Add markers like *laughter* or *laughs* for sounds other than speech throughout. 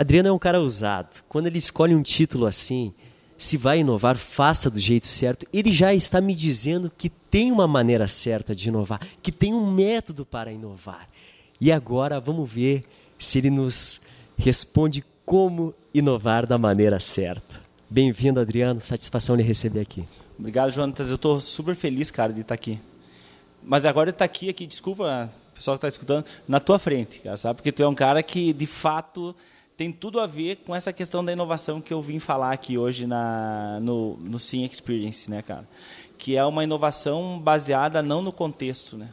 Adriano é um cara ousado. Quando ele escolhe um título assim, se vai inovar, faça do jeito certo. Ele já está me dizendo que tem uma maneira certa de inovar, que tem um método para inovar. E agora vamos ver se ele nos responde como inovar da maneira certa. Bem-vindo, Adriano. Satisfação de receber aqui. Obrigado, Jonatas. Eu estou super feliz, cara, de estar aqui. Mas agora está aqui, aqui, desculpa, pessoal que está escutando, na tua frente, cara, sabe? Porque tu é um cara que, de fato, tem tudo a ver com essa questão da inovação que eu vim falar aqui hoje na, no, no Sim Experience, né, cara? Que é uma inovação baseada não no contexto, né?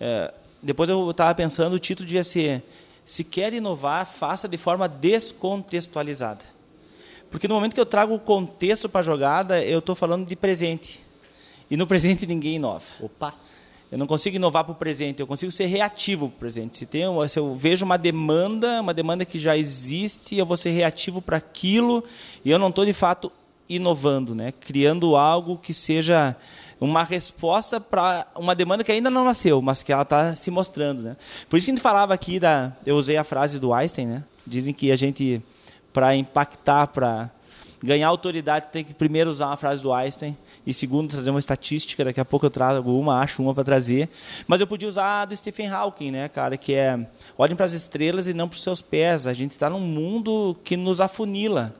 É, depois eu estava pensando, o título devia ser Se quer inovar, faça de forma descontextualizada. Porque no momento que eu trago o contexto para a jogada, eu estou falando de presente. E no presente ninguém inova. Opa! Eu não consigo inovar para o presente, eu consigo ser reativo para o presente. Se, tem, se eu vejo uma demanda, uma demanda que já existe, eu vou ser reativo para aquilo e eu não estou, de fato, inovando, né? criando algo que seja uma resposta para uma demanda que ainda não nasceu, mas que ela está se mostrando. Né? Por isso que a gente falava aqui, da, eu usei a frase do Einstein, né? dizem que a gente para impactar, para ganhar autoridade, tem que primeiro usar uma frase do Einstein e segundo trazer uma estatística. Daqui a pouco eu trago uma, acho uma para trazer. Mas eu podia usar a do Stephen Hawking, né, cara, que é olhem para as estrelas e não para os seus pés. A gente está num mundo que nos afunila.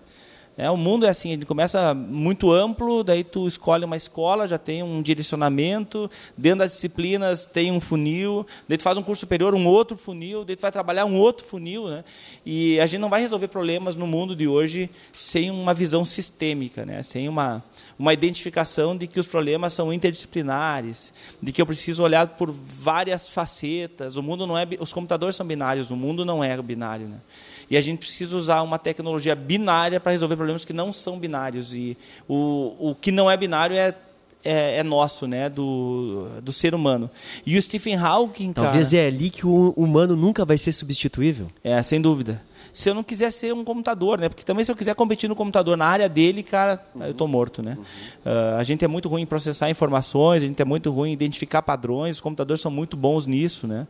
É, o mundo é assim, ele começa muito amplo, daí tu escolhe uma escola, já tem um direcionamento, dentro das disciplinas tem um funil, daí tu faz um curso superior, um outro funil, daí tu vai trabalhar um outro funil, né? E a gente não vai resolver problemas no mundo de hoje sem uma visão sistêmica, né? Sem uma uma identificação de que os problemas são interdisciplinares, de que eu preciso olhar por várias facetas. O mundo não é, os computadores são binários, o mundo não é binário, né? E a gente precisa usar uma tecnologia binária para resolver problemas que não são binários. E o, o que não é binário é é, é, nosso, né, do, do ser humano. E o Stephen Hawking, Talvez cara, é ali que o humano nunca vai ser substituível. É, sem dúvida. Se eu não quiser ser um computador, né? Porque também se eu quiser competir no computador na área dele, cara, uhum. eu tô morto, né? Uhum. Uh, a gente é muito ruim em processar informações, a gente é muito ruim em identificar padrões, os computadores são muito bons nisso, né?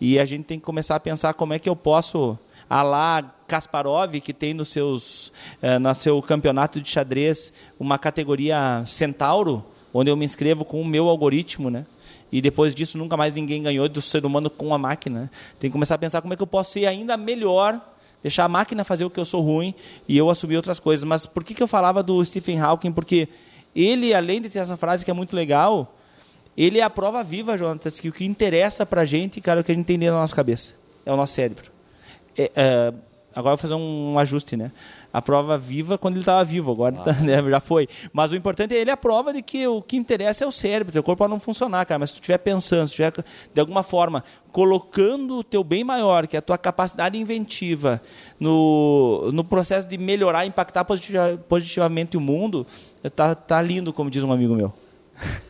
E a gente tem que começar a pensar como é que eu posso a lá Kasparov, que tem nos seus, eh, no seu campeonato de xadrez uma categoria Centauro, onde eu me inscrevo com o meu algoritmo, né? E depois disso nunca mais ninguém ganhou do ser humano com a máquina. Tem que começar a pensar como é que eu posso ser ainda melhor, deixar a máquina fazer o que eu sou ruim e eu assumir outras coisas. Mas por que, que eu falava do Stephen Hawking? Porque ele, além de ter essa frase que é muito legal, ele é a prova viva, Jonatas, que o que interessa pra gente, cara, é o que a gente tem dentro da nossa cabeça. É o nosso cérebro. É, é, agora vou fazer um ajuste, né? A prova viva quando ele estava vivo, agora ah. tá, *laughs* né, já foi. Mas o importante é ele é a prova de que o que interessa é o cérebro, teu corpo pode não funcionar, cara, mas se tu estiver pensando, se estiver de alguma forma colocando o teu bem maior, que é a tua capacidade inventiva, no, no processo de melhorar, impactar positiva, positivamente o mundo, tá, tá lindo, como diz um amigo meu. *laughs*